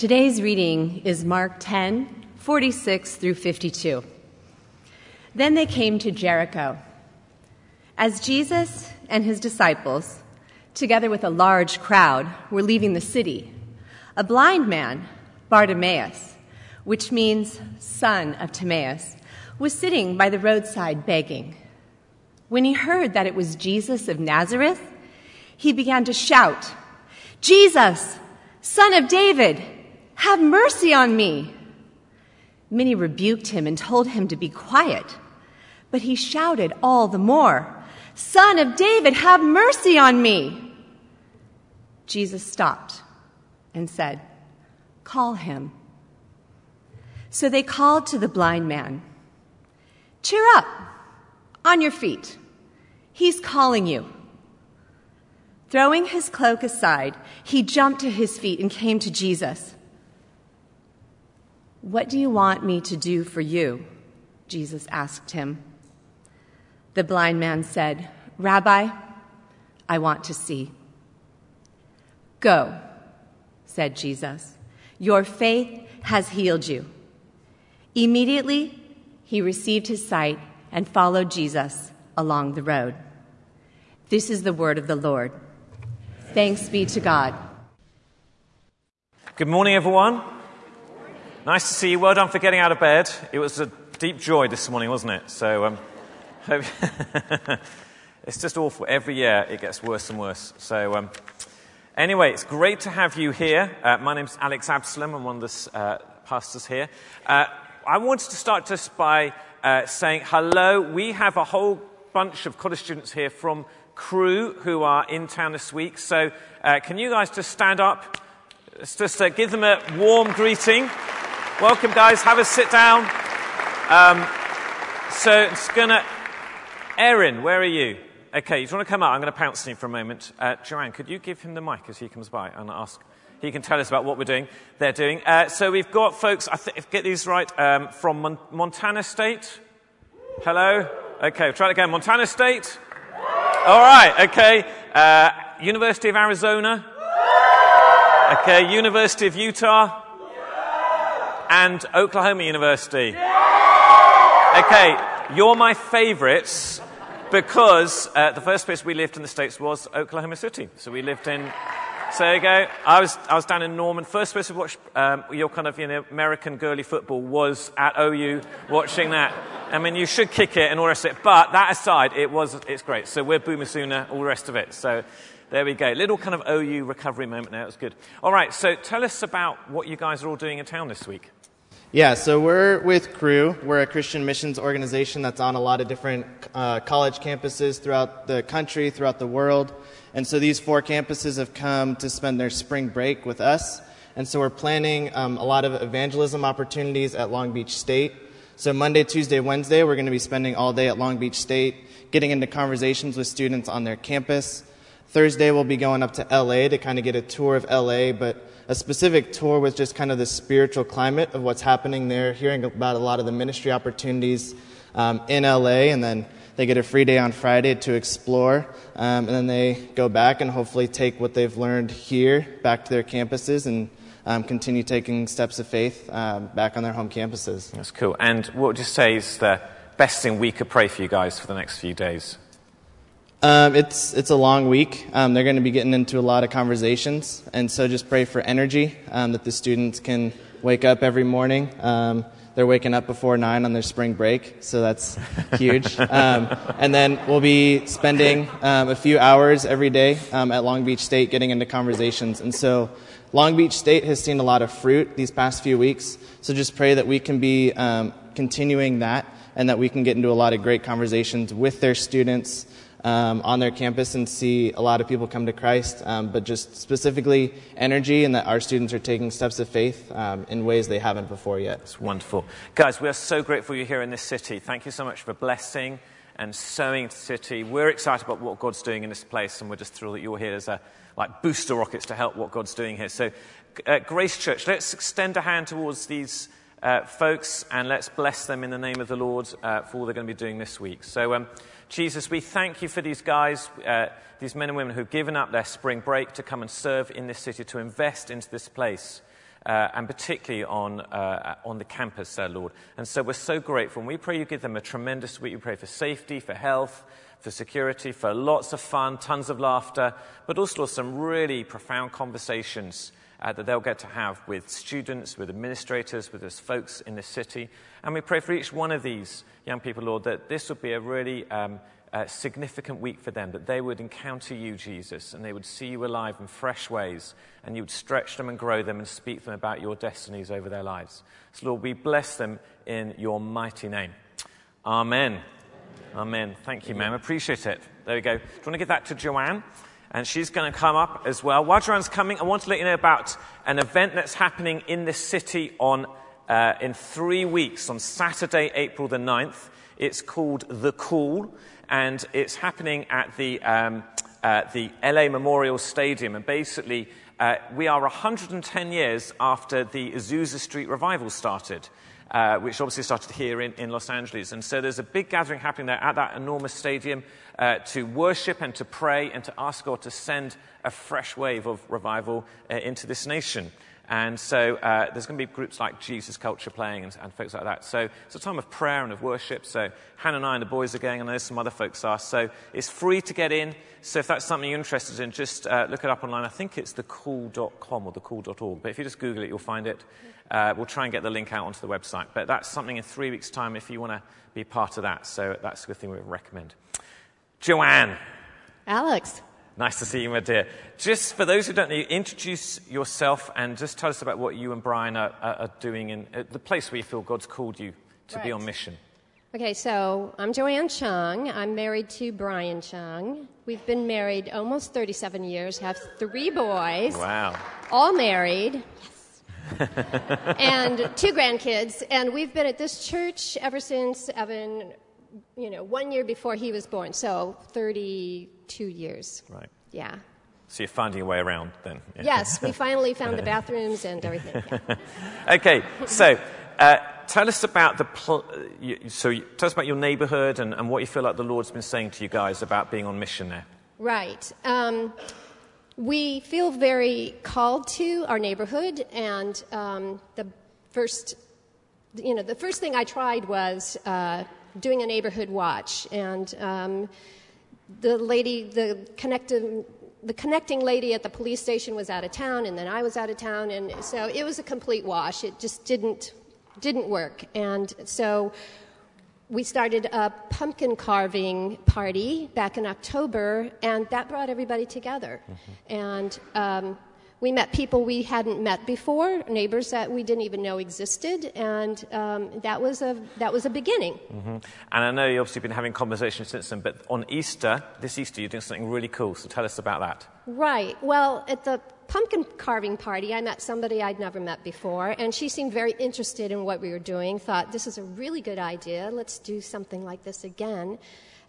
Today's reading is Mark 10, 46 through 52. Then they came to Jericho. As Jesus and his disciples, together with a large crowd, were leaving the city, a blind man, Bartimaeus, which means son of Timaeus, was sitting by the roadside begging. When he heard that it was Jesus of Nazareth, he began to shout, Jesus, son of David, have mercy on me. Many rebuked him and told him to be quiet, but he shouted all the more, Son of David, have mercy on me. Jesus stopped and said, Call him. So they called to the blind man, Cheer up, on your feet. He's calling you. Throwing his cloak aside, he jumped to his feet and came to Jesus. What do you want me to do for you? Jesus asked him. The blind man said, Rabbi, I want to see. Go, said Jesus. Your faith has healed you. Immediately, he received his sight and followed Jesus along the road. This is the word of the Lord. Thanks be to God. Good morning, everyone. Nice to see you. Well done for getting out of bed. It was a deep joy this morning, wasn't it? So, um, hope it's just awful. Every year it gets worse and worse. So, um, anyway, it's great to have you here. Uh, my name's Alex Absalom. I'm one of the uh, pastors here. Uh, I wanted to start just by uh, saying hello. We have a whole bunch of college students here from Cru who are in town this week. So, uh, can you guys just stand up? Let's just uh, give them a warm greeting. Welcome, guys. Have a sit down. Um, so, it's gonna. Erin, where are you? Okay, you want to come out? I'm going to pounce on you for a moment. Uh, Joanne, could you give him the mic as he comes by and ask? He can tell us about what we're doing. They're doing. Uh, so we've got folks. I th- get these right um, from Mon- Montana State. Hello. Okay, try it again. Montana State. All right. Okay. Uh, University of Arizona. Okay. University of Utah. And Oklahoma University. Okay. You're my favorites because uh, the first place we lived in the States was Oklahoma City. So we lived in so there you go. I was, I was down in Norman. First place to watch um, your kind of you know, American girly football was at OU watching that. I mean, you should kick it and all the rest of it. But that aside, it was, it's great. So we're Boomer Sooner, all the rest of it. So there we go. Little kind of OU recovery moment now. It was good. All right. So tell us about what you guys are all doing in town this week. Yeah, so we're with Cru. We're a Christian missions organization that's on a lot of different uh, college campuses throughout the country, throughout the world. And so these four campuses have come to spend their spring break with us. And so we're planning um, a lot of evangelism opportunities at Long Beach State. So Monday, Tuesday, Wednesday, we're going to be spending all day at Long Beach State, getting into conversations with students on their campus. Thursday, we'll be going up to LA to kind of get a tour of LA, but a specific tour with just kind of the spiritual climate of what's happening there, hearing about a lot of the ministry opportunities um, in LA, and then they get a free day on Friday to explore, um, and then they go back and hopefully take what they've learned here back to their campuses and um, continue taking steps of faith um, back on their home campuses. That's cool. And what would you say is the best thing we could pray for you guys for the next few days? Um, it's it's a long week. Um, they're going to be getting into a lot of conversations, and so just pray for energy um, that the students can wake up every morning um, they're waking up before nine on their spring break, so that's huge. Um, and then we'll be spending um, a few hours every day um, at Long Beach State getting into conversations. And so Long Beach State has seen a lot of fruit these past few weeks. So just pray that we can be um, continuing that and that we can get into a lot of great conversations with their students um, on their campus and see a lot of people come to Christ, um, but just specifically energy and that our students are taking steps of faith um, in ways they haven't before yet. It's wonderful. Guys, we are so grateful you're here in this city. Thank you so much for blessing and sowing the city. We're excited about what God's doing in this place, and we're just thrilled that you're here as a, like booster rockets to help what God's doing here. So, uh, Grace Church, let's extend a hand towards these uh, folks and let's bless them in the name of the Lord uh, for all they're going to be doing this week. So, um, Jesus, we thank you for these guys, uh, these men and women who've given up their spring break to come and serve in this city, to invest into this place. uh, and particularly on, uh, on the campus there, Lord. And so we're so grateful. And we pray you give them a tremendous week. We pray for safety, for health, for security, for lots of fun, tons of laughter, but also some really profound conversations uh, that they'll get to have with students, with administrators, with us folks in the city. And we pray for each one of these young people, Lord, that this would be a really um, uh, significant week for them, that they would encounter you, Jesus, and they would see you alive in fresh ways, and you would stretch them and grow them and speak to them about your destinies over their lives. So, Lord, we bless them in your mighty name. Amen. Amen. Thank you, ma'am. Appreciate it. There we go. Do you want to give that to Joanne? And she's going to come up as well. Joanne's coming, I want to let you know about an event that's happening in this city on, uh, in three weeks, on Saturday, April the 9th. It's called The Call and it's happening at the, um, uh, the LA Memorial Stadium. And basically, uh, we are 110 years after the Azusa Street revival started. Uh, which obviously started here in, in, Los Angeles. And so there's a big gathering happening there at that enormous stadium uh, to worship and to pray and to ask God to send a fresh wave of revival uh, into this nation. And so uh, there's going to be groups like Jesus Culture playing and, and, folks like that. So it's a time of prayer and of worship. So Hannah and I and the boys are going, and there's some other folks are. So it's free to get in. So if that's something you're interested in, just uh, look it up online. I think it's thecall.com or thecool.org. But if you just Google it, you'll find it. Uh, we'll try and get the link out onto the website. But that's something in three weeks' time if you want to be part of that. So that's a good thing we would recommend. Joanne. Alex. Nice to see you, my dear. Just for those who don't know you, introduce yourself and just tell us about what you and Brian are, are, are doing in uh, the place where you feel God's called you to right. be on mission. Okay, so I'm Joanne Chung. I'm married to Brian Chung. We've been married almost 37 years, have three boys. Wow. All married. Yes. and two grandkids. And we've been at this church ever since Evan you know, one year before he was born, so 32 years. Right. Yeah. So you're finding your way around then? Yeah. Yes, we finally found the bathrooms and everything. Yeah. okay, so uh, tell us about the. Pl- you, so you, tell us about your neighborhood and, and, what you feel like the Lord's been saying to you guys about being on mission there. Right. Um, we feel very called to our neighborhood, and um, the first, you know, the first thing I tried was. Uh, doing a neighborhood watch, and um, the lady, the connecting, the connecting lady at the police station was out of town, and then I was out of town, and so it was a complete wash. It just didn't didn't work, and so we started a pumpkin carving party back in October, and that brought everybody together. Mm-hmm. And um, we met people we hadn't met before, neighbors that we didn't even know existed, and um, that was a that was a beginning. Mm-hmm. And I know you've obviously been having conversations since then, but on Easter, this Easter, you're doing something really cool. So tell us about that. Right. Well, at the pumpkin carving party, I met somebody I'd never met before, and she seemed very interested in what we were doing. Thought this is a really good idea. Let's do something like this again.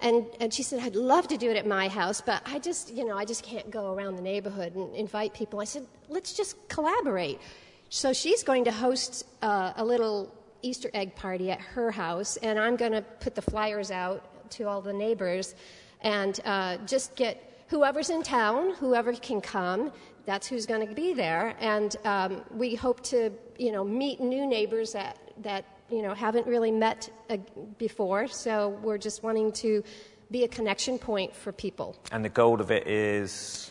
And, and she said, I'd love to do it at my house, but I just, you know, I just can't go around the neighborhood and invite people. I said, let's just collaborate. So she's going to host uh, a little Easter egg party at her house, and I'm going to put the flyers out to all the neighbors and uh, just get whoever's in town, whoever can come, that's who's going to be there. And um, we hope to, you know, meet new neighbors that, that you know, haven't really met uh, before, so we're just wanting to be a connection point for people. And the goal of it is?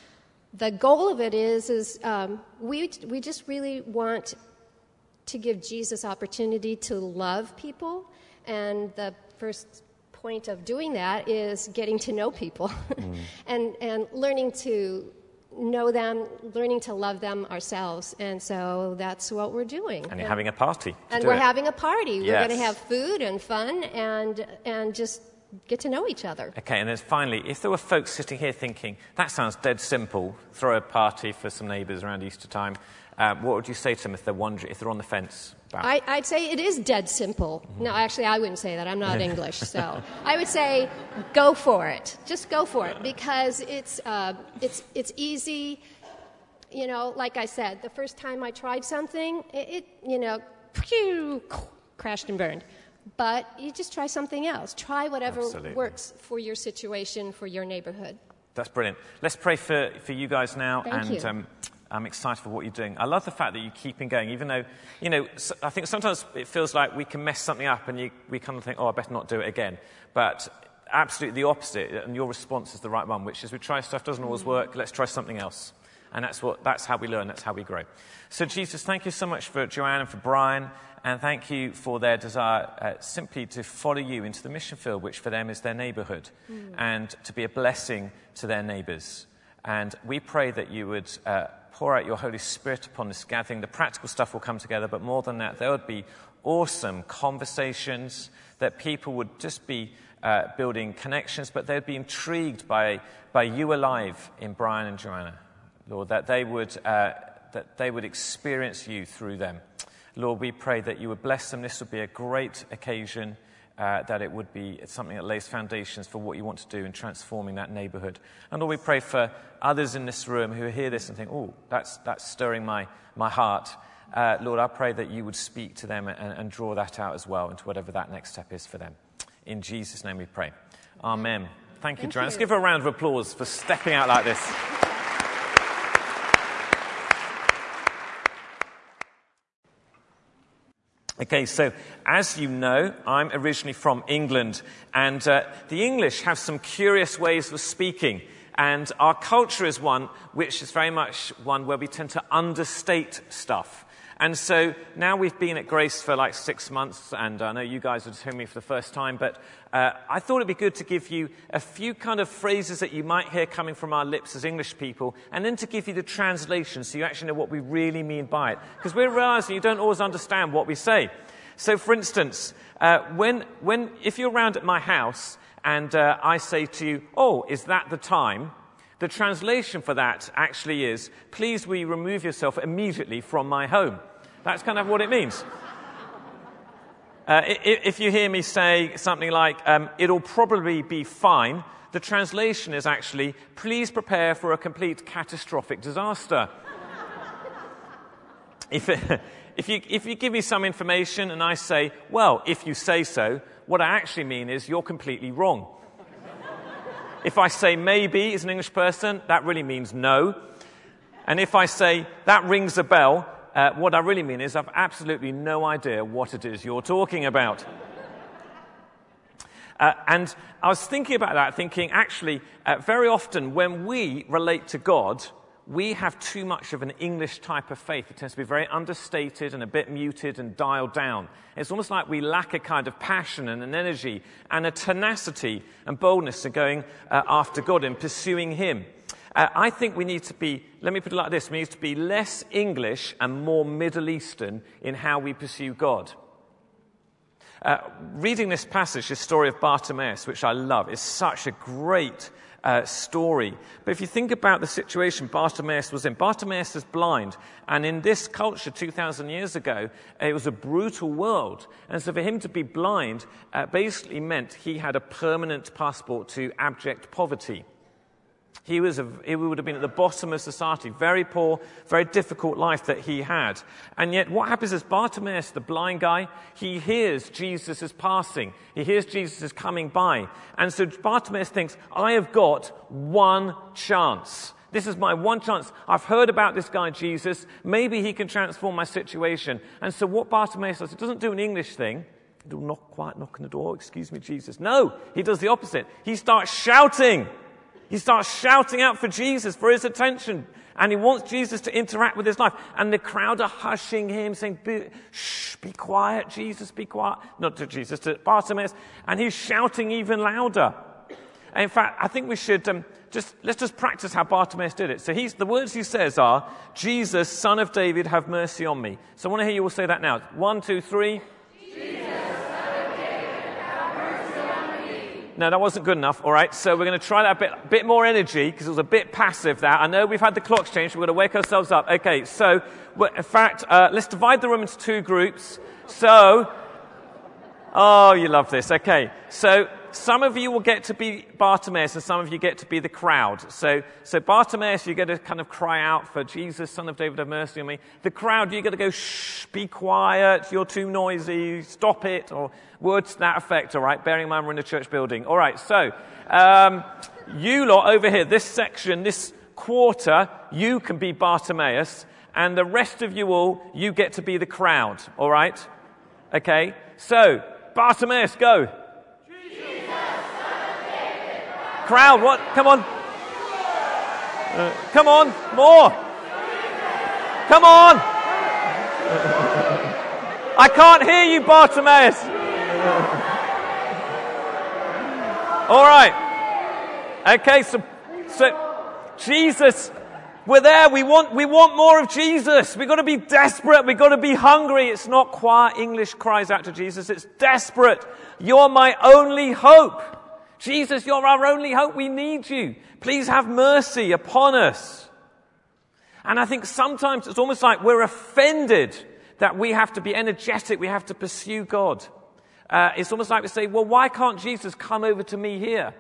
The goal of it is, is um, we, we just really want to give Jesus opportunity to love people, and the first point of doing that is getting to know people mm. and, and learning to know them, learning to love them ourselves. And so that's what we're doing. And you're having a party. And we're it. having a party. Yes. We're going to have food and fun and, and just get to know each other. Okay, and then finally, if there were folks sitting here thinking, that sounds dead simple, throw a party for some neighbours around Easter time, uh, what would you say to them if they're wondering, if they're on the fence? I, would say it is dead simple. Mm-hmm. No, actually, I wouldn't say that. I'm not English, so I would say go for it. Just go for it because it's uh, it's it's easy. You know, like I said, the first time I tried something, it, it you know, crashed and burned. But you just try something else. Try whatever Absolutely. works for your situation, for your neighborhood. That's brilliant. Let's pray for, for you guys now. Thank and you. Um, I'm excited for what you're doing. I love the fact that you're keeping going, even though, you know, I think sometimes it feels like we can mess something up and you, we kind of think, oh, I better not do it again. But absolutely the opposite, and your response is the right one, which is we try stuff, doesn't always work, let's try something else. And that's, what, that's how we learn, that's how we grow. So, Jesus, thank you so much for Joanne and for Brian, and thank you for their desire uh, simply to follow you into the mission field, which for them is their neighborhood, mm. and to be a blessing to their neighbors. And we pray that you would uh, pour out your Holy Spirit upon this gathering. The practical stuff will come together, but more than that, there would be awesome conversations, that people would just be uh, building connections, but they'd be intrigued by, by you alive in Brian and Joanna. Lord, that they would, uh, that they would experience you through them. Lord, we pray that you would bless them. This would be a great occasion, uh, that it would be something that lays foundations for what you want to do in transforming that neighborhood. And Lord, we pray for others in this room who hear this and think, oh, that's, that's stirring my, my heart. Uh, Lord, I pray that you would speak to them and, and draw that out as well into whatever that next step is for them. In Jesus' name we pray. Amen. Thank you, Joanne. Let's give her a round of applause for stepping out like this. Okay, so as you know, I'm originally from England, and uh, the English have some curious ways of speaking. And our culture is one which is very much one where we tend to understate stuff. And so now we've been at Grace for like six months, and I know you guys are just hearing me for the first time, but uh, I thought it'd be good to give you a few kind of phrases that you might hear coming from our lips as English people, and then to give you the translation so you actually know what we really mean by it. Because we're realizing you don't always understand what we say. So, for instance, uh, when, when, if you're around at my house and uh, I say to you, Oh, is that the time? The translation for that actually is, Please will you remove yourself immediately from my home. That's kind of what it means. Uh, if you hear me say something like, um, it'll probably be fine, the translation is actually, please prepare for a complete catastrophic disaster. if, it, if, you, if you give me some information and I say, well, if you say so, what I actually mean is you're completely wrong. if I say maybe as an English person, that really means no. And if I say that rings a bell, uh, what I really mean is I've absolutely no idea what it is you're talking about. Uh, and I was thinking about that, thinking actually, uh, very often when we relate to God, we have too much of an English type of faith. It tends to be very understated and a bit muted and dialed down. It's almost like we lack a kind of passion and an energy and a tenacity and boldness in going uh, after God and pursuing Him. Uh, I think we need to be, let me put it like this, we need to be less English and more Middle Eastern in how we pursue God. Uh, reading this passage, this story of Bartimaeus, which I love, is such a great uh, story. But if you think about the situation Bartimaeus was in, Bartimaeus is blind. And in this culture 2,000 years ago, it was a brutal world. And so for him to be blind uh, basically meant he had a permanent passport to abject poverty. He, was a, he would have been at the bottom of society, very poor, very difficult life that he had. And yet, what happens is Bartimaeus, the blind guy, he hears Jesus is passing. He hears Jesus is coming by. And so Bartimaeus thinks, I have got one chance. This is my one chance. I've heard about this guy, Jesus. Maybe he can transform my situation. And so, what Bartimaeus does, he doesn't do an English thing. Not quite knock on the door. Excuse me, Jesus. No, he does the opposite. He starts shouting. He starts shouting out for Jesus, for his attention. And he wants Jesus to interact with his life. And the crowd are hushing him, saying, be, Shh, be quiet, Jesus, be quiet. Not to Jesus, to Bartimaeus. And he's shouting even louder. And in fact, I think we should um, just, let's just practice how Bartimaeus did it. So he's, the words he says are, Jesus, son of David, have mercy on me. So I want to hear you all say that now. One, two, three. No, that wasn't good enough. All right, so we're going to try that bit, bit more energy because it was a bit passive there. I know we've had the clocks changed. We're going to wake ourselves up. Okay, so in fact, uh, let's divide the room into two groups. So, oh, you love this. Okay, so some of you will get to be Bartimaeus and some of you get to be the crowd. So, so Bartimaeus, you're going to kind of cry out for Jesus, son of David, have mercy on me. The crowd, you're going to go, shh, be quiet, you're too noisy, stop it, or words to that effect, all right? Bearing in mind we're in a church building. All right, so um, you lot over here, this section, this quarter, you can be Bartimaeus, and the rest of you all, you get to be the crowd, all right? Okay? So, Bartimaeus, go. Crowd, what? Come on. Uh, come on, more. Come on. I can't hear you, Bartimaeus. All right. Okay, so, so Jesus, we're there. We want, we want more of Jesus. We've got to be desperate. We've got to be hungry. It's not choir English cries out to Jesus. It's desperate. You're my only hope. Jesus, you're our only hope. We need you. Please have mercy upon us. And I think sometimes it's almost like we're offended that we have to be energetic, we have to pursue God. Uh, it's almost like we say, well, why can't Jesus come over to me here?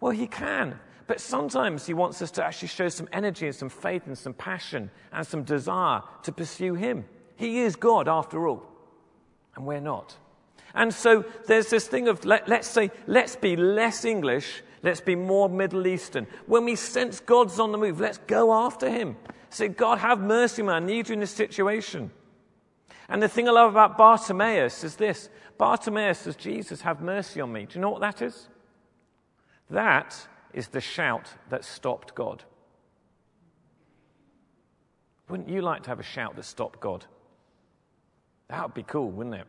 Well, he can. But sometimes he wants us to actually show some energy and some faith and some passion and some desire to pursue him. He is God after all, and we're not. And so there's this thing of, let, us say, let's be less English, let's be more Middle Eastern. When we sense God's on the move, let's go after him. Say, God, have mercy, man. I need you in this situation. And the thing I love about Bartimaeus is this Bartimaeus says, Jesus, have mercy on me. Do you know what that is? That is the shout that stopped God. Wouldn't you like to have a shout that stopped God? That would be cool, wouldn't it?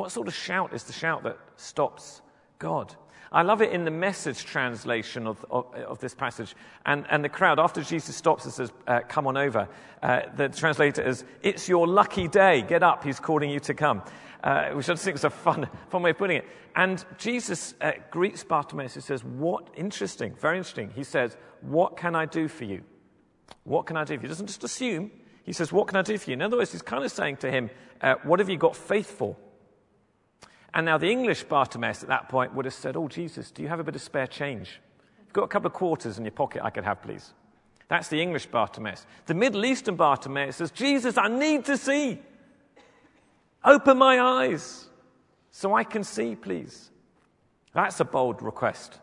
What sort of shout is the shout that stops God? I love it in the message translation of, of, of this passage. And, and the crowd, after Jesus stops and says, uh, Come on over, uh, the translator is, It's your lucky day. Get up. He's calling you to come. Uh, which I think is a fun, fun way of putting it. And Jesus uh, greets Bartimaeus. He says, What? Interesting, very interesting. He says, What can I do for you? What can I do for you? He doesn't just assume. He says, What can I do for you? In other words, he's kind of saying to him, uh, What have you got faith for? And now the English Bartimaeus at that point would have said, Oh, Jesus, do you have a bit of spare change? You've got a couple of quarters in your pocket I could have, please. That's the English Bartimaeus. The Middle Eastern Bartimaeus says, Jesus, I need to see. Open my eyes so I can see, please. That's a bold request.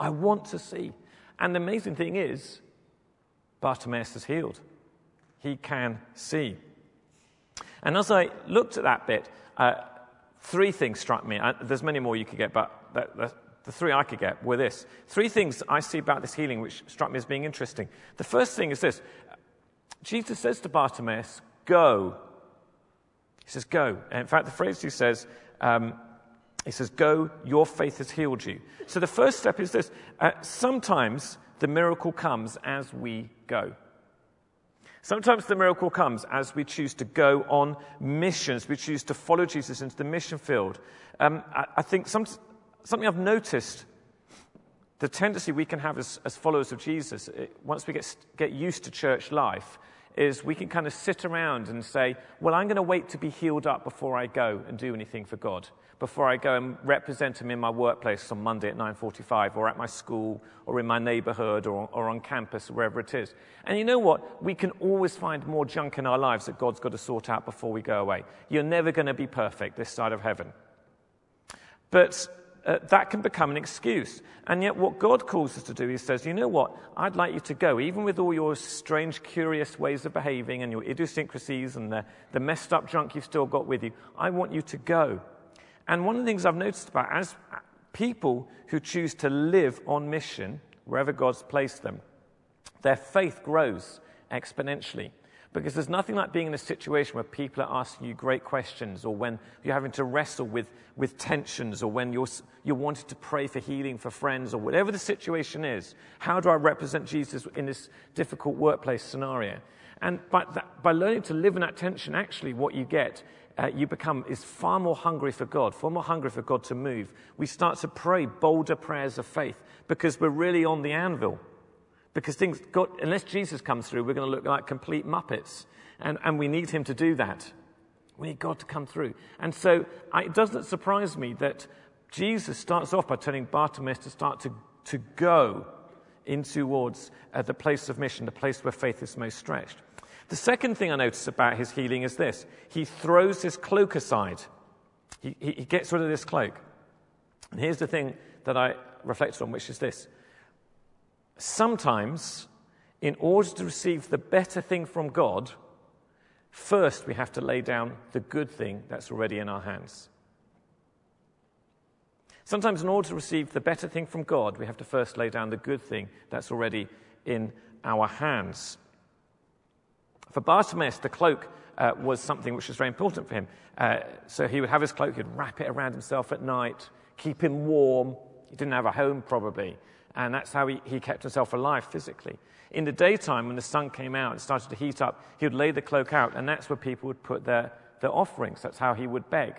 I want to see. And the amazing thing is, Bartimaeus is healed. He can see. And as I looked at that bit, uh, Three things struck me. there's many more you could get, but the three I could get were this. Three things I see about this healing which struck me as being interesting. The first thing is this Jesus says to Bartimaeus, Go. He says, Go. And in fact, the phrase he says, um, he says, Go, your faith has healed you. So the first step is this uh, sometimes the miracle comes as we go. Sometimes the miracle comes as we choose to go on missions, we choose to follow Jesus into the mission field. Um, I, I, think some, something I've noticed the tendency we can have as, as followers of Jesus, it, once we get, get used to church life, is we can kind of sit around and say, Well, I'm going to wait to be healed up before I go and do anything for God before I go and represent him in my workplace on Monday at 9:45 or at my school or in my neighborhood or, or on campus wherever it is. And you know what? We can always find more junk in our lives that God's got to sort out before we go away. You're never going to be perfect this side of heaven. But uh, that can become an excuse. And yet, what God calls us to do, He says, You know what? I'd like you to go, even with all your strange, curious ways of behaving and your idiosyncrasies and the, the messed up junk you've still got with you. I want you to go. And one of the things I've noticed about as people who choose to live on mission, wherever God's placed them, their faith grows exponentially. Because there's nothing like being in a situation where people are asking you great questions, or when you're having to wrestle with, with tensions, or when you're, you're wanting to pray for healing for friends, or whatever the situation is. How do I represent Jesus in this difficult workplace scenario? And by, that, by learning to live in that tension, actually, what you get uh, you become is far more hungry for God, far more hungry for God to move. We start to pray bolder prayers of faith because we're really on the anvil. Because things, God, unless Jesus comes through, we're going to look like complete muppets. And, and we need him to do that. We need God to come through. And so it doesn't surprise me that Jesus starts off by telling Bartimaeus to start to, to go in towards uh, the place of mission, the place where faith is most stretched. The second thing I notice about his healing is this he throws his cloak aside, he, he, he gets rid of this cloak. And here's the thing that I reflected on, which is this sometimes, in order to receive the better thing from God, first we have to lay down the good thing that's already in our hands. Sometimes, in order to receive the better thing from God, we have to first lay down the good thing that's already in our hands. For Bartimaeus, the cloak uh, was something which was very important for him. Uh, so he would have his cloak, he'd wrap it around himself at night, keep him warm. He didn't have a home, probably. And that's how he, he kept himself alive physically. In the daytime, when the sun came out and started to heat up, he would lay the cloak out, and that's where people would put their, their offerings. That's how he would beg.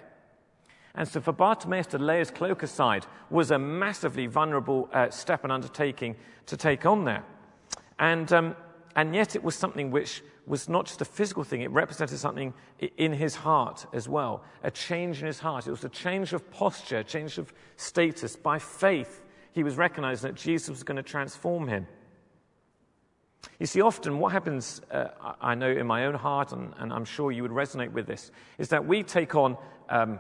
And so for Bartimaeus to lay his cloak aside was a massively vulnerable uh, step and undertaking to take on there. And, um, and yet it was something which was not just a physical thing, it represented something in his heart as well, a change in his heart. It was a change of posture, a change of status. By faith, he was recognizing that Jesus was going to transform him. You see, often what happens, uh, I know in my own heart, and, and, I'm sure you would resonate with this, is that we take on um,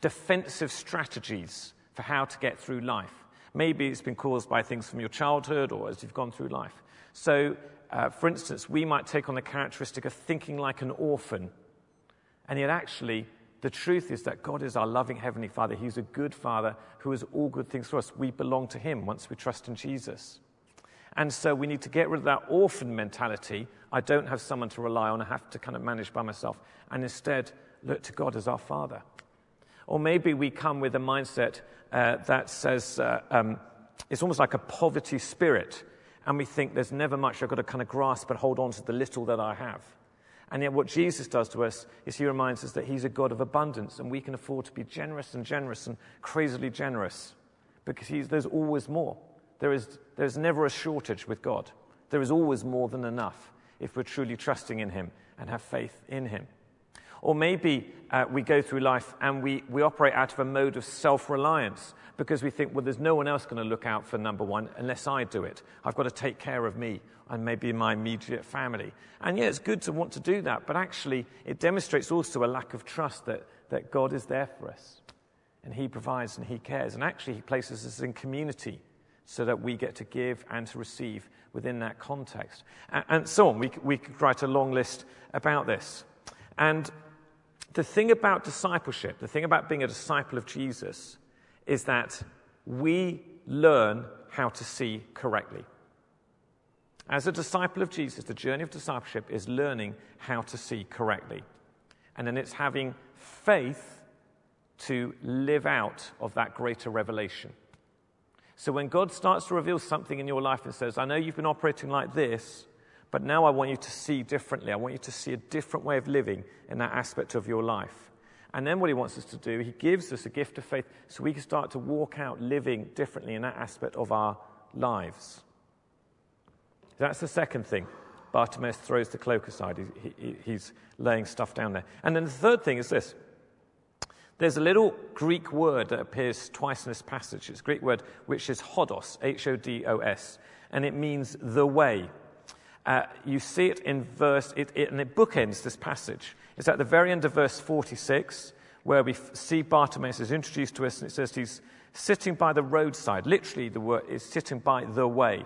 defensive strategies for how to get through life. Maybe it's been caused by things from your childhood or as you've gone through life. So, uh, for instance, we might take on the characteristic of thinking like an orphan. And yet, actually, the truth is that God is our loving Heavenly Father. He's a good Father who has all good things for us. We belong to Him once we trust in Jesus. And so we need to get rid of that orphan mentality. I don't have someone to rely on, I have to kind of manage by myself. And instead, look to God as our Father. Or maybe we come with a mindset uh, that says uh, um, it's almost like a poverty spirit, and we think there's never much I've got to kind of grasp and hold on to the little that I have. And yet, what Jesus does to us is he reminds us that he's a God of abundance, and we can afford to be generous and generous and crazily generous because there's always more. There is, there's never a shortage with God. There is always more than enough if we're truly trusting in him and have faith in him. Or maybe uh, we go through life and we, we operate out of a mode of self reliance because we think, well, there's no one else going to look out for number one unless I do it. I've got to take care of me and maybe my immediate family. And yeah, it's good to want to do that, but actually, it demonstrates also a lack of trust that, that God is there for us and He provides and He cares. And actually, He places us in community so that we get to give and to receive within that context. And, and so on. We, we could write a long list about this. And the thing about discipleship, the thing about being a disciple of Jesus, is that we learn how to see correctly. As a disciple of Jesus, the journey of discipleship is learning how to see correctly. And then it's having faith to live out of that greater revelation. So when God starts to reveal something in your life and says, I know you've been operating like this, but now I want you to see differently. I want you to see a different way of living in that aspect of your life. And then what he wants us to do, he gives us a gift of faith so we can start to walk out living differently in that aspect of our lives. That's the second thing. Bartimaeus throws the cloak aside. He, he, he's laying stuff down there. And then the third thing is this. There's a little Greek word that appears twice in this passage. It's a Greek word which is hodos, H O D O S, and it means the way. Uh, you see it in verse, it, it, and it bookends this passage. It's at the very end of verse 46, where we see Bartimaeus is introduced to us, and it says he's sitting by the roadside. Literally, the word is sitting by the way,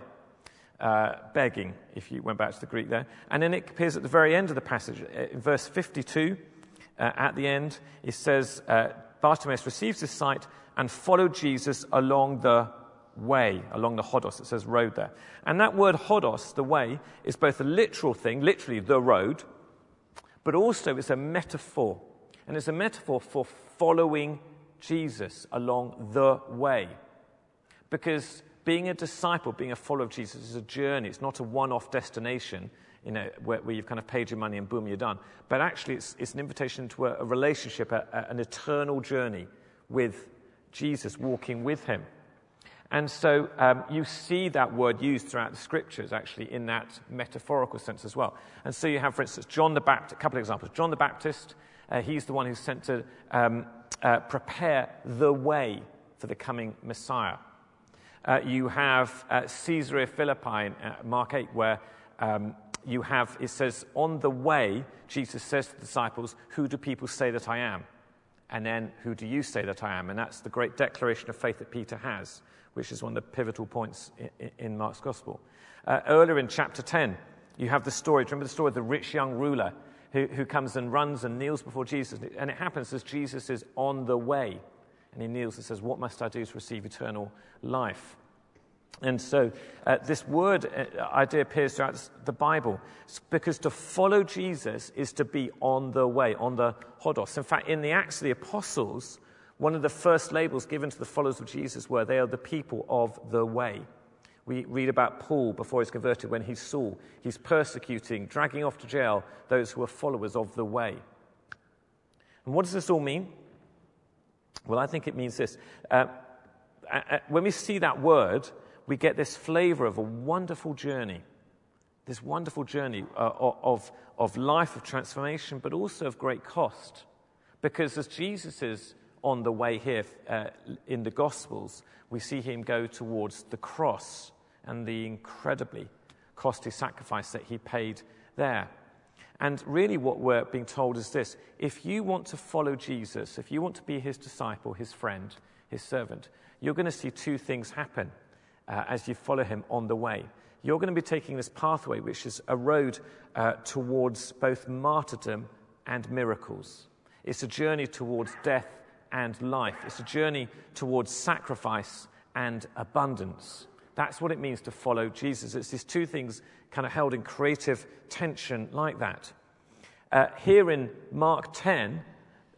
uh, begging, if you went back to the Greek there. And then it appears at the very end of the passage, uh, in verse 52, uh, at the end, it says, uh, Bartimaeus receives his sight and followed Jesus along the way along the hodos. It says road there. And that word hodos, the way, is both a literal thing, literally the road, but also it's a metaphor. And it's a metaphor for following Jesus along the way. Because being a disciple, being a follower of Jesus is a journey. It's not a one off destination, you know, where, where, you've kind of paid your money and boom, you're done. But actually, it's, it's an invitation to a, a relationship, a, a, an eternal journey with Jesus, walking with him. And so um, you see that word used throughout the scriptures, actually, in that metaphorical sense as well. And so you have, for instance, John the Baptist, a couple of examples. John the Baptist, uh, he's the one who's sent to um, uh, prepare the way for the coming Messiah. Uh, you have uh, Caesarea Philippi in uh, Mark 8, where um, you have, it says, on the way, Jesus says to the disciples, Who do people say that I am? And then, who do you say that I am? And that's the great declaration of faith that Peter has, which is one of the pivotal points in, Mark's gospel. Uh, earlier in chapter 10, you have the story. Remember the story of the rich young ruler who, who comes and runs and kneels before Jesus? And it happens as Jesus is on the way. And he kneels and says, What must I do to receive eternal life? And so uh, this word uh, idea appears throughout the Bible because to follow Jesus is to be on the way, on the hodos. In fact, in the Acts of the Apostles, one of the first labels given to the followers of Jesus were they are the people of the way. We read about Paul before he's converted when he's Saul. He's persecuting, dragging off to jail those who are followers of the way. And what does this all mean? Well, I think it means this. Uh, when we see that word, we get this flavor of a wonderful journey, this wonderful journey uh, of, of life, of transformation, but also of great cost. Because as Jesus is on the way here uh, in the Gospels, we see him go towards the cross and the incredibly costly sacrifice that he paid there. And really, what we're being told is this if you want to follow Jesus, if you want to be his disciple, his friend, his servant, you're going to see two things happen uh, as you follow him on the way. You're going to be taking this pathway, which is a road uh, towards both martyrdom and miracles. It's a journey towards death and life. It's a journey towards sacrifice and abundance. That's what it means to follow Jesus. It's these two things kind of held in creative tension like that. Uh, here in Mark 10,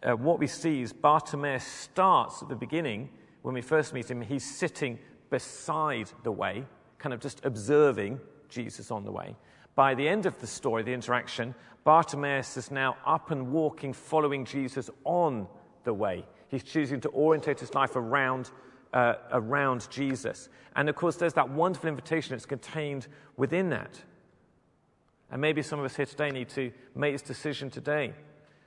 uh, what we see is Bartimaeus starts at the beginning. When we first meet him, he's sitting beside the way, kind of just observing Jesus on the way. By the end of the story, the interaction, Bartimaeus is now up and walking, following Jesus on the way. He's choosing to orientate his life around, uh, around Jesus. And of course, there's that wonderful invitation that's contained within that. And maybe some of us here today need to make this decision today,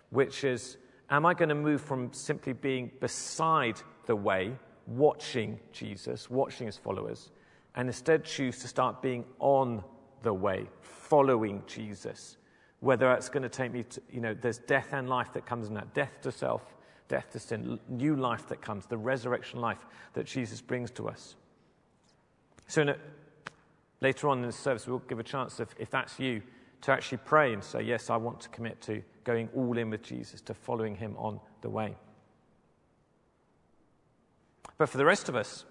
which is Am I going to move from simply being beside the way watching Jesus, watching his followers, and instead choose to start being on the way, following Jesus. Whether that's going to take me to, you know, there's death and life that comes in that death to self, death to sin, new life that comes, the resurrection life that Jesus brings to us. So, a, later on in the service, we'll give a chance, if, if that's you, to actually pray and say, Yes, I want to commit to going all in with Jesus, to following him on the way. But for the rest of us,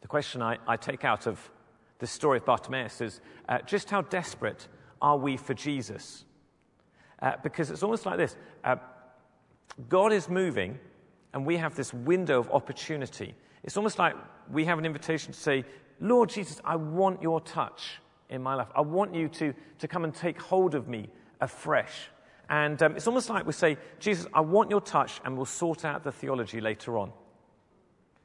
the question I, I take out of the story of Bartimaeus is uh, just how desperate are we for Jesus? Uh, because it's almost like this uh, God is moving, and we have this window of opportunity. It's almost like we have an invitation to say, Lord Jesus, I want your touch in my life. I want you to, to come and take hold of me afresh. And um, it's almost like we say, Jesus, I want your touch, and we'll sort out the theology later on.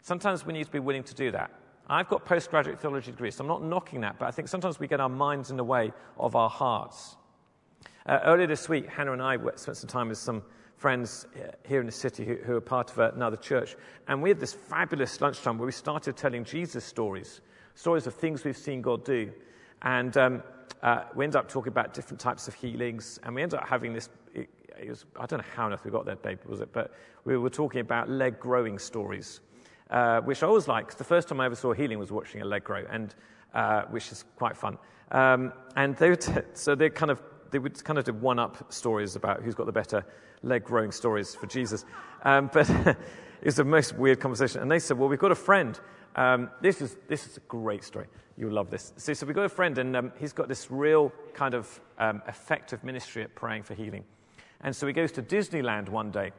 Sometimes we need to be willing to do that. I've got postgraduate theology degrees, so I'm not knocking that, but I think sometimes we get our minds in the way of our hearts. Uh, earlier this week, Hannah and I spent some time with some friends uh, here in the city who, who are part of another church, and we had this fabulous lunchtime where we started telling Jesus stories, stories of things we've seen God do. And um, uh, we ended up talking about different types of healings, and we ended up having this. It, it was, I don't know how on earth we got that, babe, was it? But we were talking about leg growing stories uh, which I always like. The first time I ever saw healing was watching a leg grow, and uh, which is quite fun. Um, and they t- so they're kind of they would kind of do one-up stories about who's got the better leg growing stories for Jesus. Um, but it was the most weird conversation. And they said, "Well, we've got a friend. Um, this is this is a great story. You'll love this." So, so we've got a friend, and um, he's got this real kind of um, effective ministry at praying for healing. And so he goes to Disneyland one day,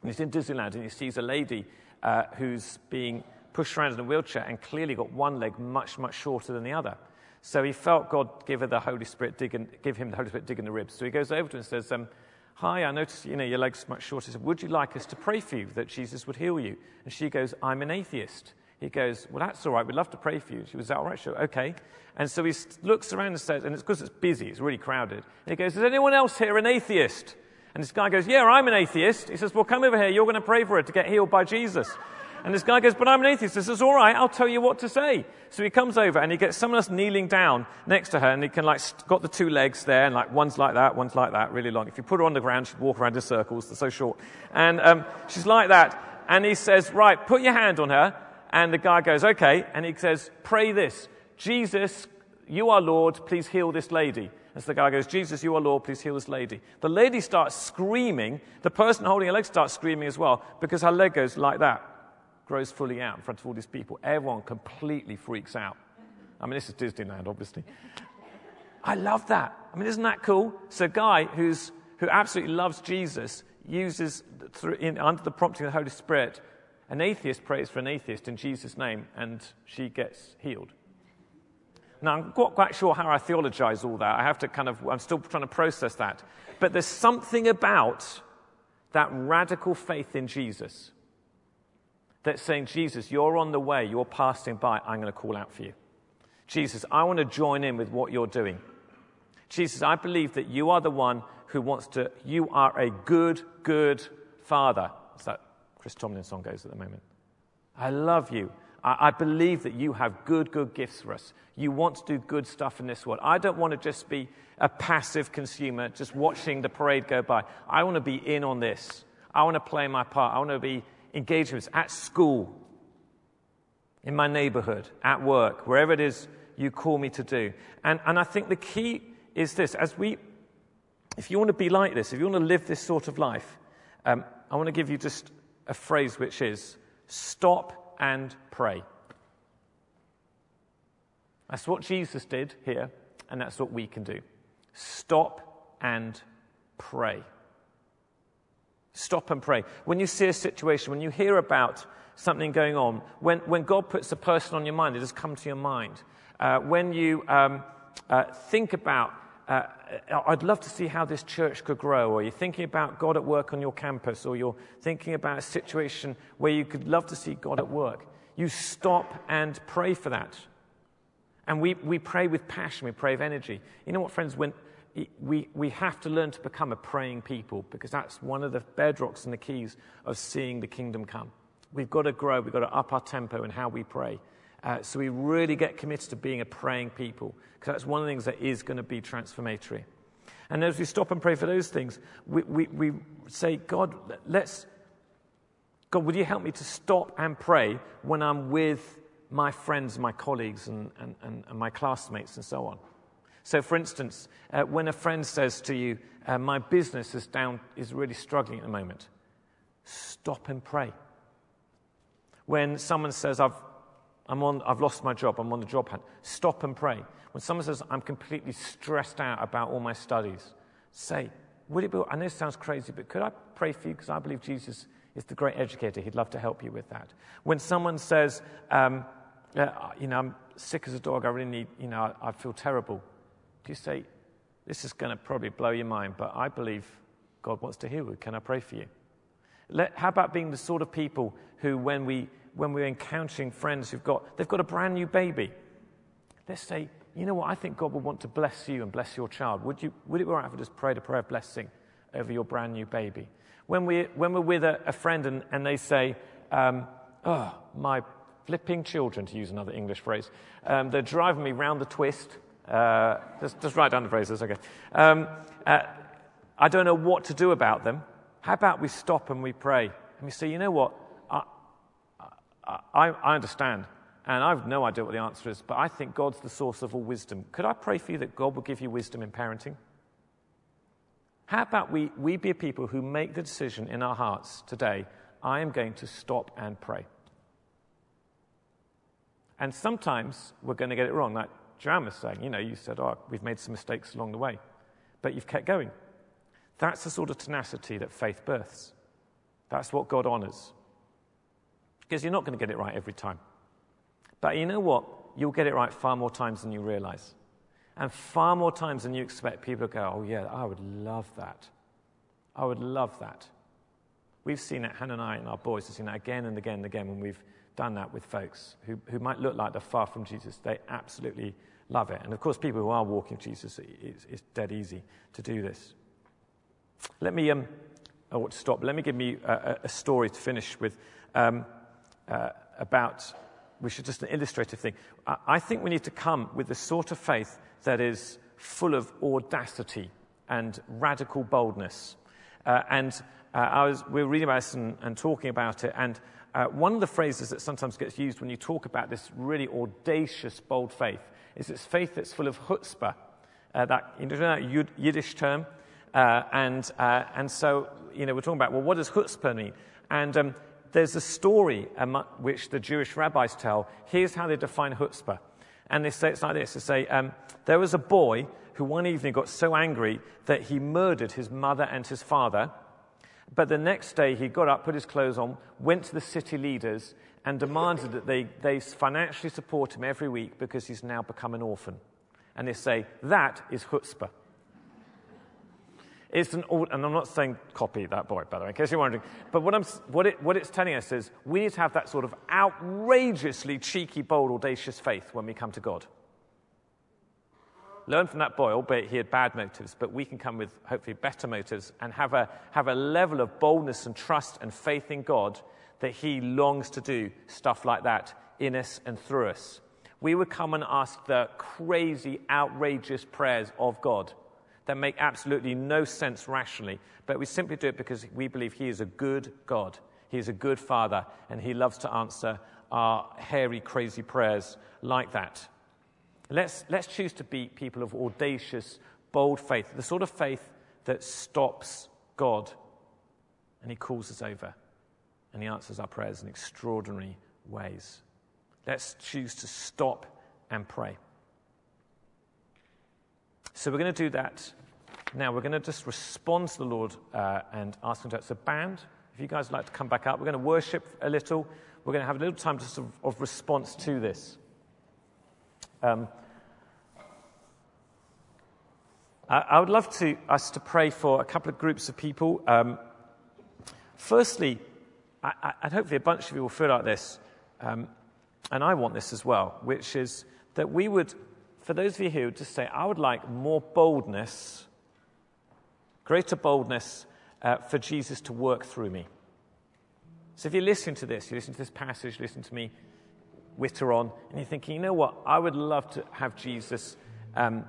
and he's in Disneyland, and he sees a lady uh, who's being pushed around in a wheelchair and clearly got one leg much, much shorter than the other. So he felt God give her the Holy Spirit, dig give him the Holy Spirit dig in the ribs. So he goes over to her and says, um, Hi, I noticed you know, your leg's much shorter. Said, Would you like us to pray for you that Jesus would heal you? And she goes, I'm an atheist. He goes, Well, that's all right. We'd love to pray for you. She was, All right, sure. Okay. And so he looks around and says, And it's because it's busy, it's really crowded. And he goes, Is anyone else here an atheist? And this guy goes, Yeah, I'm an atheist. He says, Well, come over here. You're going to pray for her to get healed by Jesus. And this guy goes, But I'm an atheist. This is all right. I'll tell you what to say. So he comes over and he gets someone else kneeling down next to her and he can like, got the two legs there and like one's like that, one's like that, really long. If you put her on the ground, she'd walk around in circles. They're so short. And um, she's like that. And he says, Right, put your hand on her. And the guy goes, Okay. And he says, Pray this Jesus, you are Lord, please heal this lady. As the guy goes, Jesus, you are Lord, please heal this lady. The lady starts screaming. The person holding her leg starts screaming as well because her leg goes like that, grows fully out in front of all these people. Everyone completely freaks out. I mean, this is Disneyland, obviously. I love that. I mean, isn't that cool? So, a guy who's, who absolutely loves Jesus uses, through, in, under the prompting of the Holy Spirit, an atheist prays for an atheist in Jesus' name, and she gets healed. Now, I'm not quite sure how I theologize all that. I have to kind of, I'm still trying to process that. But there's something about that radical faith in Jesus that's saying, Jesus, you're on the way, you're passing by, I'm going to call out for you. Jesus, I want to join in with what you're doing. Jesus, I believe that you are the one who wants to, you are a good, good father. As that Chris Tomlin song goes at the moment. I love you. I, I believe that you have good, good gifts for us. You want to do good stuff in this world. I don't want to just be a passive consumer, just watching the parade go by. I want to be in on this. I want to play my part. I want to be this at school, in my neighborhood, at work, wherever it is you call me to do. And, and I think the key is this as we, if you want to be like this, if you want to live this sort of life, um, I want to give you just a phrase which is stop and pray. That's what Jesus did here, and that's what we can do. Stop and pray. Stop and pray. When you see a situation, when you hear about something going on, when, when God puts a person on your mind, it has come to your mind. Uh, when you um, uh, think about uh, I'd love to see how this church could grow, or you're thinking about God at work on your campus, or you're thinking about a situation where you could love to see God at work, you stop and pray for that. And we, we pray with passion, we pray with energy. You know what, friends? When we, we have to learn to become a praying people because that's one of the bedrocks and the keys of seeing the kingdom come. We've got to grow, we've got to up our tempo in how we pray. Uh, so we really get committed to being a praying people, because that's one of the things that is going to be transformatory. And as we stop and pray for those things, we, we, we say, God, let's, God, would you help me to stop and pray when I'm with my friends, my colleagues, and, and, and, and my classmates, and so on? So, for instance, uh, when a friend says to you, uh, My business is down, is really struggling at the moment, stop and pray. When someone says, I've I'm on, I've lost my job, I'm on the job hunt. Stop and pray. When someone says, I'm completely stressed out about all my studies, say, Would it be, I know it sounds crazy, but could I pray for you? Because I believe Jesus is the great educator. He'd love to help you with that. When someone says, um, uh, You know, I'm sick as a dog, I really need, you know, I, I feel terrible, you say, This is going to probably blow your mind, but I believe God wants to heal you. Can I pray for you? Let, how about being the sort of people who, when we when we're encountering friends who've got, they've got a brand new baby. Let's say, you know what, I think God would want to bless you and bless your child. Would, you, would it be all right if I just prayed a prayer of blessing over your brand new baby? When, we, when we're with a, a friend and, and they say, um, oh, my flipping children, to use another English phrase, um, they're driving me round the twist. Uh, just, just write down the phrases, okay. Um, uh, I don't know what to do about them. How about we stop and we pray? And we say, you know what? I, I understand, and I have no idea what the answer is, but I think God's the source of all wisdom. Could I pray for you that God will give you wisdom in parenting? How about we, we be a people who make the decision in our hearts today I am going to stop and pray? And sometimes we're going to get it wrong. Like Joanne was saying, you know, you said, oh, we've made some mistakes along the way, but you've kept going. That's the sort of tenacity that faith births. That's what God honors because you're not going to get it right every time. But you know what? You'll get it right far more times than you realize. And far more times than you expect, people go, Oh, yeah, I would love that. I would love that. We've seen it, Hannah and I and our boys have seen that again and again and again when we've done that with folks who, who might look like they're far from Jesus. They absolutely love it. And of course, people who are walking Jesus, it's, it's dead easy to do this. Let me, um, I want to stop. Let me give me a, a story to finish with. Um, uh, about, which is just an illustrative thing. I, I think we need to come with the sort of faith that is full of audacity and radical boldness. Uh, and uh, was, we were reading about this and, and talking about it, and uh, one of the phrases that sometimes gets used when you talk about this really audacious, bold faith is it's faith that's full of chutzpah. Uh, that, you know that Yiddish term? Uh, and, uh, and so, you know, we're talking about, well, what does chutzpah mean? And um, there's a story which the Jewish rabbis tell. Here's how they define chutzpah. And they say it's like this. They say, um, there was a boy who one evening got so angry that he murdered his mother and his father. But the next day he got up, put his clothes on, went to the city leaders and demanded that they, they financially support him every week because he's now become an orphan. And they say, that is chutzpah. It's an, and I'm not saying copy that boy, by the way, in case you're wondering. But what, I'm, what, it, what it's telling us is we need to have that sort of outrageously cheeky, bold, audacious faith when we come to God. Learn from that boy, albeit he had bad motives, but we can come with hopefully better motives and have a, have a level of boldness and trust and faith in God that he longs to do stuff like that in us and through us. We would come and ask the crazy, outrageous prayers of God that make absolutely no sense rationally, but we simply do it because we believe He is a good God. He is a good Father, and He loves to answer our hairy, crazy prayers like that. Let's, let's choose to be people of audacious, bold faith, the sort of faith that stops God and He calls us over and He answers our prayers in extraordinary ways. Let's choose to stop and pray. So we're going to do that now. We're going to just respond to the Lord uh, and ask Him to. A band. If you guys would like to come back up, we're going to worship a little. We're going to have a little time just of, of response to this. Um, I, I, would love to, us to pray for a couple of groups of people. Um, firstly, I, I, and hopefully a bunch of you will feel like this, um, and I want this as well, which is that we would for those of you who would just say, I would like more boldness, greater boldness uh, for Jesus to work through me. So if you're listening to this, you listen to this passage, listen to me witter on, and you're thinking, you know what, I would love to have Jesus um,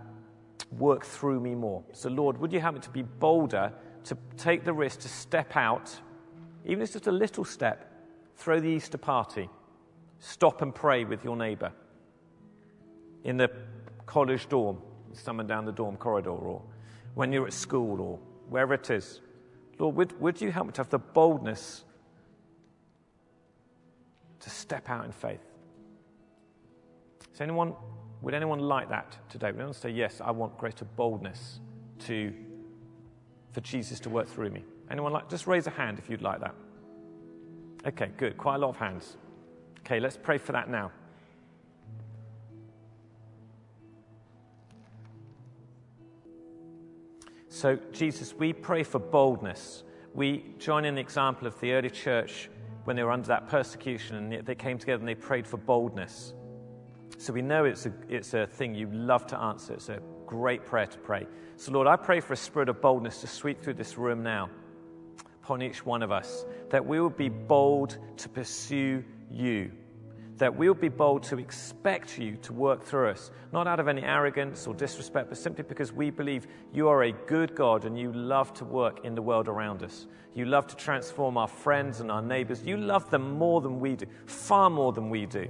work through me more. So, Lord, would you help me to be bolder, to take the risk to step out, even if it's just a little step, throw the Easter party, stop and pray with your neighbor. In the college dorm, someone down the dorm corridor, or when you're at school, or wherever it is. Lord, would, would you help me to have the boldness to step out in faith? Is anyone, would anyone like that today? Would anyone say, Yes, I want greater boldness to, for Jesus to work through me? Anyone like, just raise a hand if you'd like that. Okay, good. Quite a lot of hands. Okay, let's pray for that now. So, Jesus, we pray for boldness. We join in the example of the early church when they were under that persecution and they came together and they prayed for boldness. So we know it's a, it's a thing you love to answer. It's a great prayer to pray. So, Lord, I pray for a spirit of boldness to sweep through this room now upon each one of us, that we will be bold to pursue you that we'll be bold to expect you to work through us, not out of any arrogance or disrespect, but simply because we believe you are a good God and you love to work in the world around us. You love to transform our friends and our neighbors. You love them more than we do, far more than we do.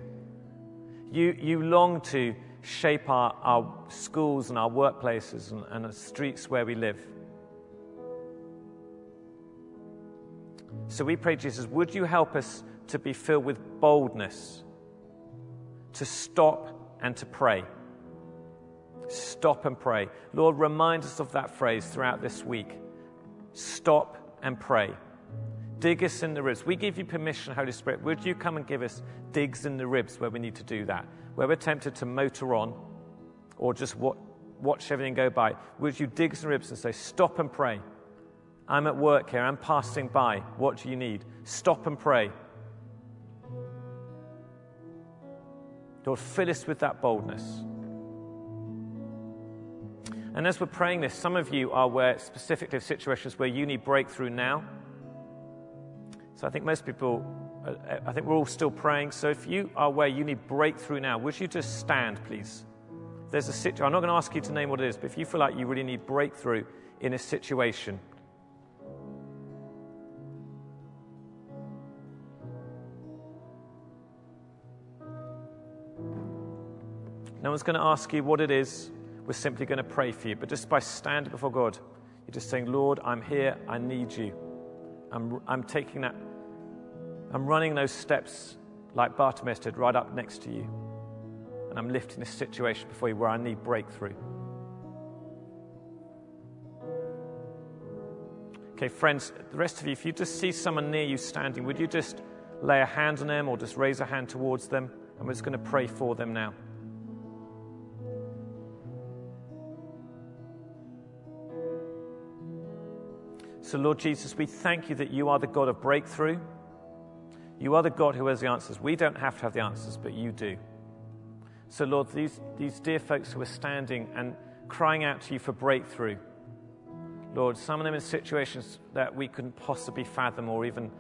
You, you long to shape our, our schools and our workplaces and, and the streets where we live. So we pray, Jesus, would you help us to be filled with boldness? to stop and to pray. Stop and pray. Lord, remind us of that phrase throughout this week. Stop and pray. Dig us in the ribs. We give you permission, Holy Spirit. Would you come and give us digs in the ribs where we need to do that? Where we're tempted to motor on or just watch everything go by. Would you dig us in the ribs and say, Stop and pray? I'm at work here. I'm passing by. What do you need? Stop and pray. Lord, fill us with that boldness. And as we're praying this, some of you are where specifically situations where you need breakthrough now. So I think most people, uh, I think we're all still praying. So if you are where you need breakthrough now, would you just stand, please? There's a situation, I'm not going to ask you to name what it is, but if you feel like you really need breakthrough in a situation, No one's going to ask you what it is. We're simply going to pray for you. But just by standing before God, you're just saying, Lord, I'm here. I need you. I'm, I'm taking that, I'm running those steps like Bartimaeus did right up next to you. And I'm lifting this situation before you where I need breakthrough. Okay, friends, the rest of you, if you just see someone near you standing, would you just lay a hand on them or just raise a hand towards them? And we're just going to pray for them now. So, Lord Jesus, we thank you that you are the God of breakthrough. You are the God who has the answers. We don't have to have the answers, but you do. So, Lord, these, these dear folks who are standing and crying out to you for breakthrough, Lord, some of them in situations that we couldn't possibly fathom or even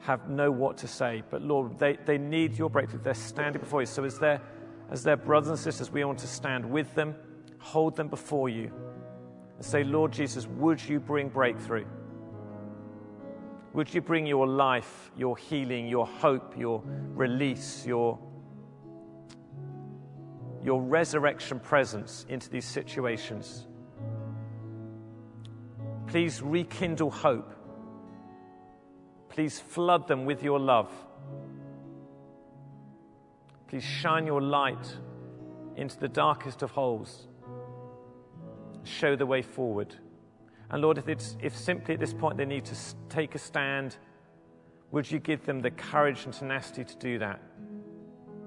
have know what to say. But Lord, they, they need your breakthrough. They're standing before you. So as their, as their brothers and sisters, we want to stand with them, hold them before you, and say, Lord Jesus, would you bring breakthrough? Would you bring your life, your healing, your hope, your release, your, your resurrection presence into these situations? Please rekindle hope. Please flood them with your love. Please shine your light into the darkest of holes show the way forward. And Lord, if, if simply at this point they need to take a stand, would you give them the courage and tenacity to do that?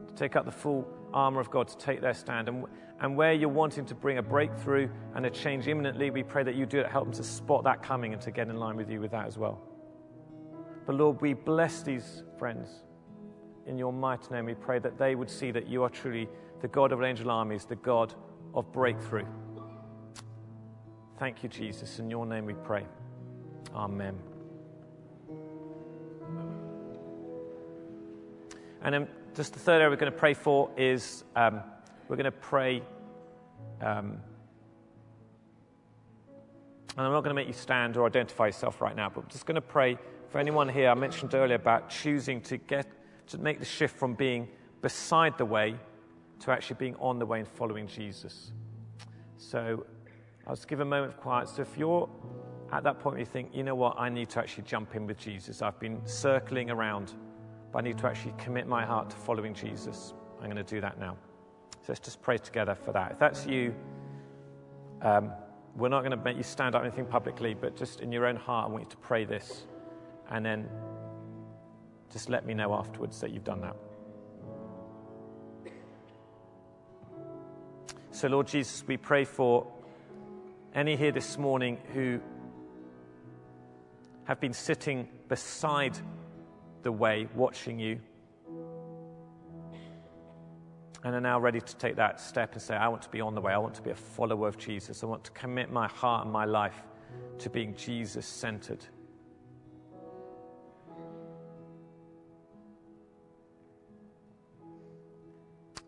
To take up the full armor of God to take their stand. And, and where you're wanting to bring a breakthrough and a change imminently, we pray that you do it, help them to spot that coming and to get in line with you with that as well. But Lord, we bless these friends in your mighty name. We pray that they would see that you are truly the God of angel armies, the God of breakthrough. Thank you, Jesus. In your name we pray. Amen. And then just the third area we're going to pray for is um, we're going to pray. Um, and I'm not going to make you stand or identify yourself right now, but I'm just going to pray for anyone here. I mentioned earlier about choosing to get to make the shift from being beside the way to actually being on the way and following Jesus. So I'll just give a moment of quiet. So if you're at that point you think, you know what, I need to actually jump in with Jesus. I've been circling around, but I need to actually commit my heart to following Jesus. I'm going to do that now. So let's just pray together for that. If that's you, um, we're not going to make you stand up anything publicly, but just in your own heart, I want you to pray this. And then just let me know afterwards that you've done that. So, Lord Jesus, we pray for any here this morning who have been sitting beside the way, watching you, and are now ready to take that step and say, I want to be on the way. I want to be a follower of Jesus. I want to commit my heart and my life to being Jesus centered.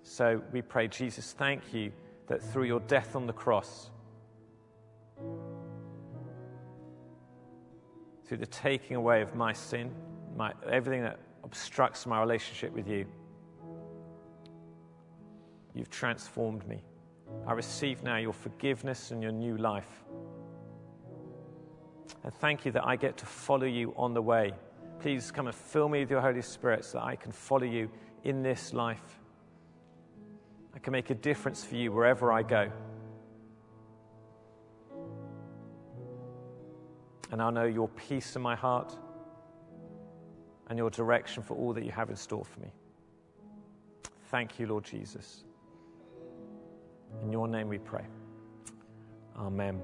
So we pray, Jesus, thank you that through your death on the cross, through the taking away of my sin, my, everything that obstructs my relationship with you. You've transformed me. I receive now your forgiveness and your new life. And thank you that I get to follow you on the way. Please come and fill me with your Holy Spirit so that I can follow you in this life. I can make a difference for you wherever I go. And I'll know your peace in my heart and your direction for all that you have in store for me. Thank you, Lord Jesus. In your name we pray. Amen.